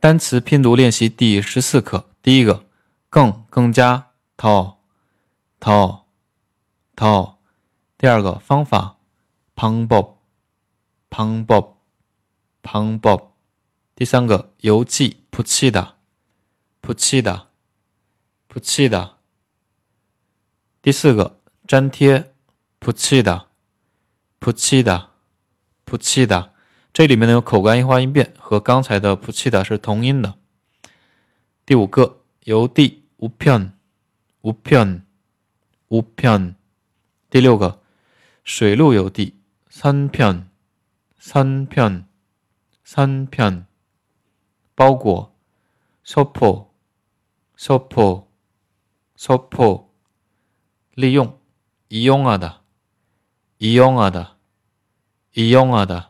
单词拼读练习第十四课，第一个更更加，tall，tall，tall，第二个方法，pungbo，pungbo，pungbo，第三个邮寄，putida，putida，putida，第四个粘贴，putida，putida，putida。这里面呢有口干音化音变，和刚才的붙이다是同音的。第五个邮递우편우편 우편第六个水路邮递三편三편三편包裹소포소포소포利用이용하다이용하다이용하다